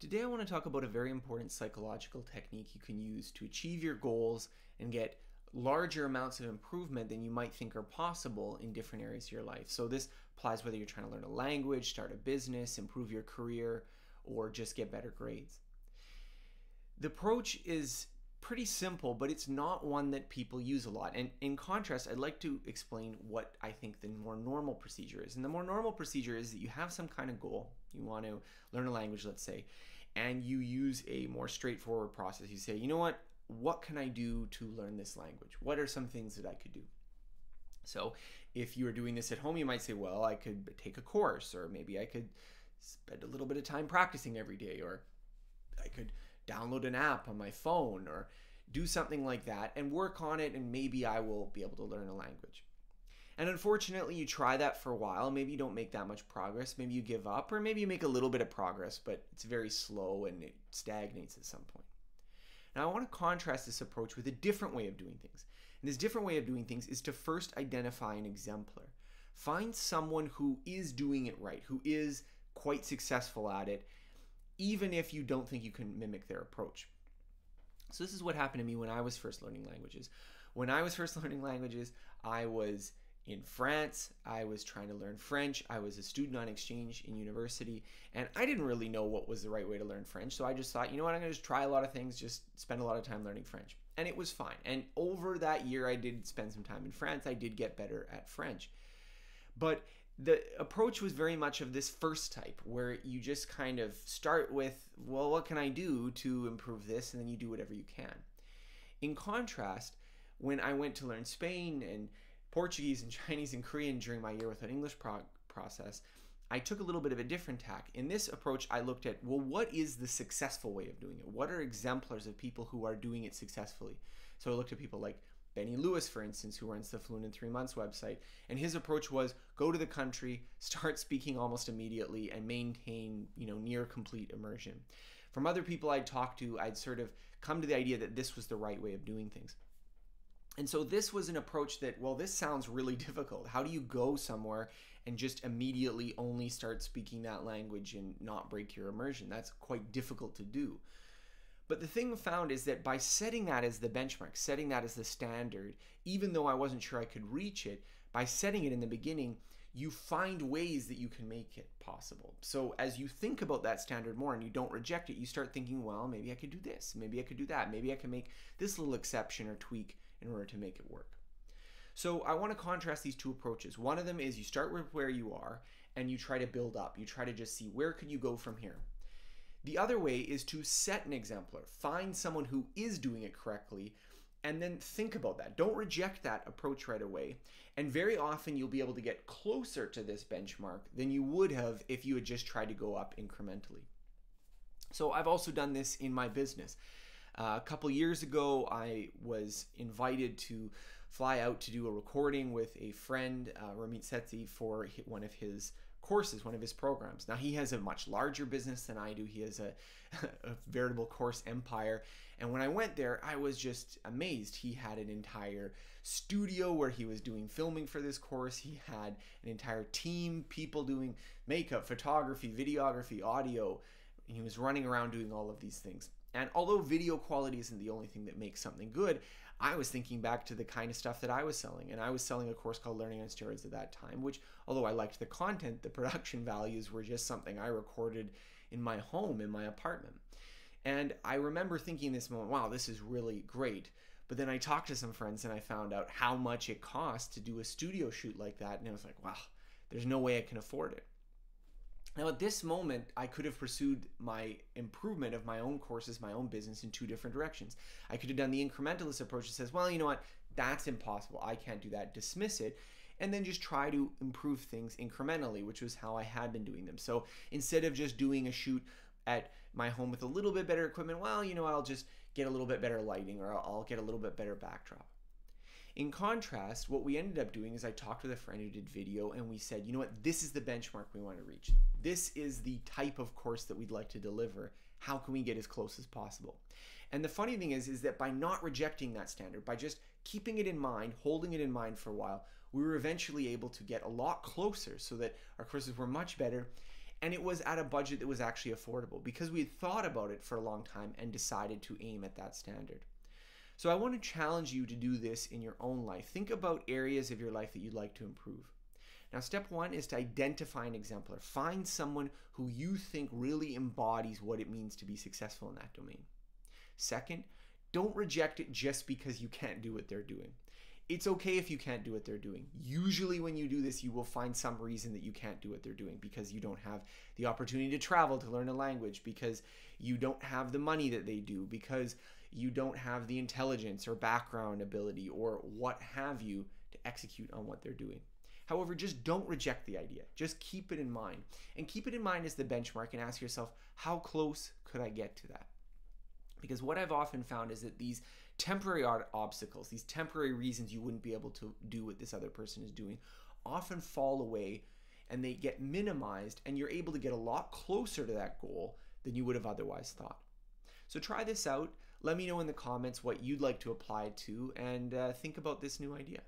Today, I want to talk about a very important psychological technique you can use to achieve your goals and get larger amounts of improvement than you might think are possible in different areas of your life. So, this applies whether you're trying to learn a language, start a business, improve your career, or just get better grades. The approach is pretty simple, but it's not one that people use a lot. And in contrast, I'd like to explain what I think the more normal procedure is. And the more normal procedure is that you have some kind of goal. You want to learn a language, let's say, and you use a more straightforward process. You say, you know what? What can I do to learn this language? What are some things that I could do? So, if you are doing this at home, you might say, well, I could take a course, or maybe I could spend a little bit of time practicing every day, or I could download an app on my phone or do something like that and work on it, and maybe I will be able to learn a language. And unfortunately, you try that for a while. Maybe you don't make that much progress. Maybe you give up, or maybe you make a little bit of progress, but it's very slow and it stagnates at some point. Now, I want to contrast this approach with a different way of doing things. And this different way of doing things is to first identify an exemplar. Find someone who is doing it right, who is quite successful at it, even if you don't think you can mimic their approach. So, this is what happened to me when I was first learning languages. When I was first learning languages, I was in France. I was trying to learn French. I was a student on exchange in university, and I didn't really know what was the right way to learn French. So I just thought, you know what, I'm going to just try a lot of things, just spend a lot of time learning French. And it was fine. And over that year, I did spend some time in France. I did get better at French. But the approach was very much of this first type where you just kind of start with, well, what can I do to improve this? And then you do whatever you can. In contrast, when I went to learn Spain and Portuguese and Chinese and Korean during my year with an English pro- process, I took a little bit of a different tack. In this approach, I looked at, well, what is the successful way of doing it? What are exemplars of people who are doing it successfully? So I looked at people like Benny Lewis, for instance, who runs the Fluent in Three Months website, and his approach was go to the country, start speaking almost immediately, and maintain, you know, near complete immersion. From other people I'd talked to, I'd sort of come to the idea that this was the right way of doing things. And so this was an approach that, well, this sounds really difficult. How do you go somewhere and just immediately only start speaking that language and not break your immersion? That's quite difficult to do. But the thing found is that by setting that as the benchmark, setting that as the standard, even though I wasn't sure I could reach it, by setting it in the beginning, you find ways that you can make it possible. So as you think about that standard more and you don't reject it, you start thinking, well, maybe I could do this, maybe I could do that, maybe I can make this little exception or tweak in order to make it work. So I want to contrast these two approaches. One of them is you start with where you are and you try to build up. You try to just see where can you go from here. The other way is to set an exemplar, find someone who is doing it correctly, and then think about that. Don't reject that approach right away. And very often you'll be able to get closer to this benchmark than you would have if you had just tried to go up incrementally. So I've also done this in my business. Uh, a couple years ago, I was invited to fly out to do a recording with a friend, uh, Ramit Sethi, for one of his courses, one of his programs. Now, he has a much larger business than I do. He has a, a, veritable course empire. And when I went there, I was just amazed. He had an entire studio where he was doing filming for this course. He had an entire team, people doing makeup, photography, videography, audio. He was running around doing all of these things. And although video quality isn't the only thing that makes something good, I was thinking back to the kind of stuff that I was selling. And I was selling a course called Learning on Steroids at that time, which, although I liked the content, the production values were just something I recorded in my home, in my apartment. And I remember thinking this moment, wow, this is really great. But then I talked to some friends and I found out how much it costs to do a studio shoot like that. And I was like, wow, there's no way I can afford it. Now, at this moment, I could have pursued my improvement of my own courses, my own business in two different directions. I could have done the incrementalist approach that says, well, you know what, that's impossible. I can't do that. Dismiss it. And then just try to improve things incrementally, which was how I had been doing them. So instead of just doing a shoot at my home with a little bit better equipment, well, you know, I'll just get a little bit better lighting or I'll get a little bit better backdrop. In contrast, what we ended up doing is I talked with a friend who did video and we said, you know what, this is the benchmark we want to reach. This is the type of course that we'd like to deliver. How can we get as close as possible? And the funny thing is, is that by not rejecting that standard, by just keeping it in mind, holding it in mind for a while, we were eventually able to get a lot closer so that our courses were much better and it was at a budget that was actually affordable because we had thought about it for a long time and decided to aim at that standard. So I want to challenge you to do this in your own life. Think about areas of your life that you'd like to improve. Now, step one is to identify an exemplar. Find someone who you think really embodies what it means to be successful in that domain. Second, don't reject it just because you can't do what they're doing. It's okay if you can't do what they're doing. Usually, when you do this, you will find some reason that you can't do what they're doing because you don't have the opportunity to travel to learn a language, because you don't have the money that they do, because you don't have the intelligence or background ability or what have you to execute on what they're doing. However, just don't reject the idea. Just keep it in mind. And keep it in mind as the benchmark and ask yourself, how close could I get to that? Because what I've often found is that these temporary obstacles, these temporary reasons you wouldn't be able to do what this other person is doing, often fall away and they get minimized, and you're able to get a lot closer to that goal than you would have otherwise thought. So try this out. Let me know in the comments what you'd like to apply to and uh, think about this new idea.